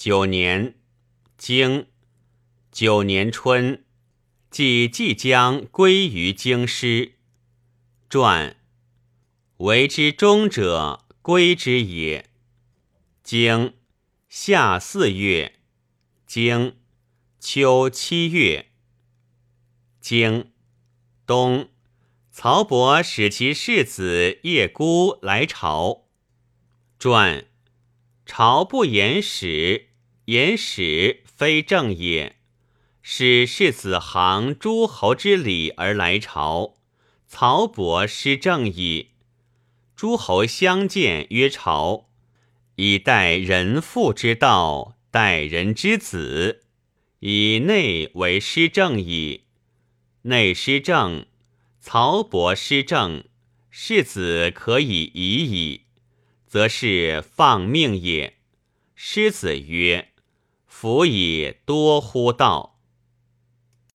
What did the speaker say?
九年，经九年春，即即将归于京师。传为之终者，归之也。经夏四月，经秋七月，经冬，曹伯使其世子叶孤来朝。传朝不言使，言使非正也。使世子行诸侯之礼而来朝，曹伯失正矣。诸侯相见曰朝，以待人父之道，待人之子，以内为失正矣。内失正，曹伯失正，世子可以已矣。则是放命也。师子曰：“夫以多乎道。”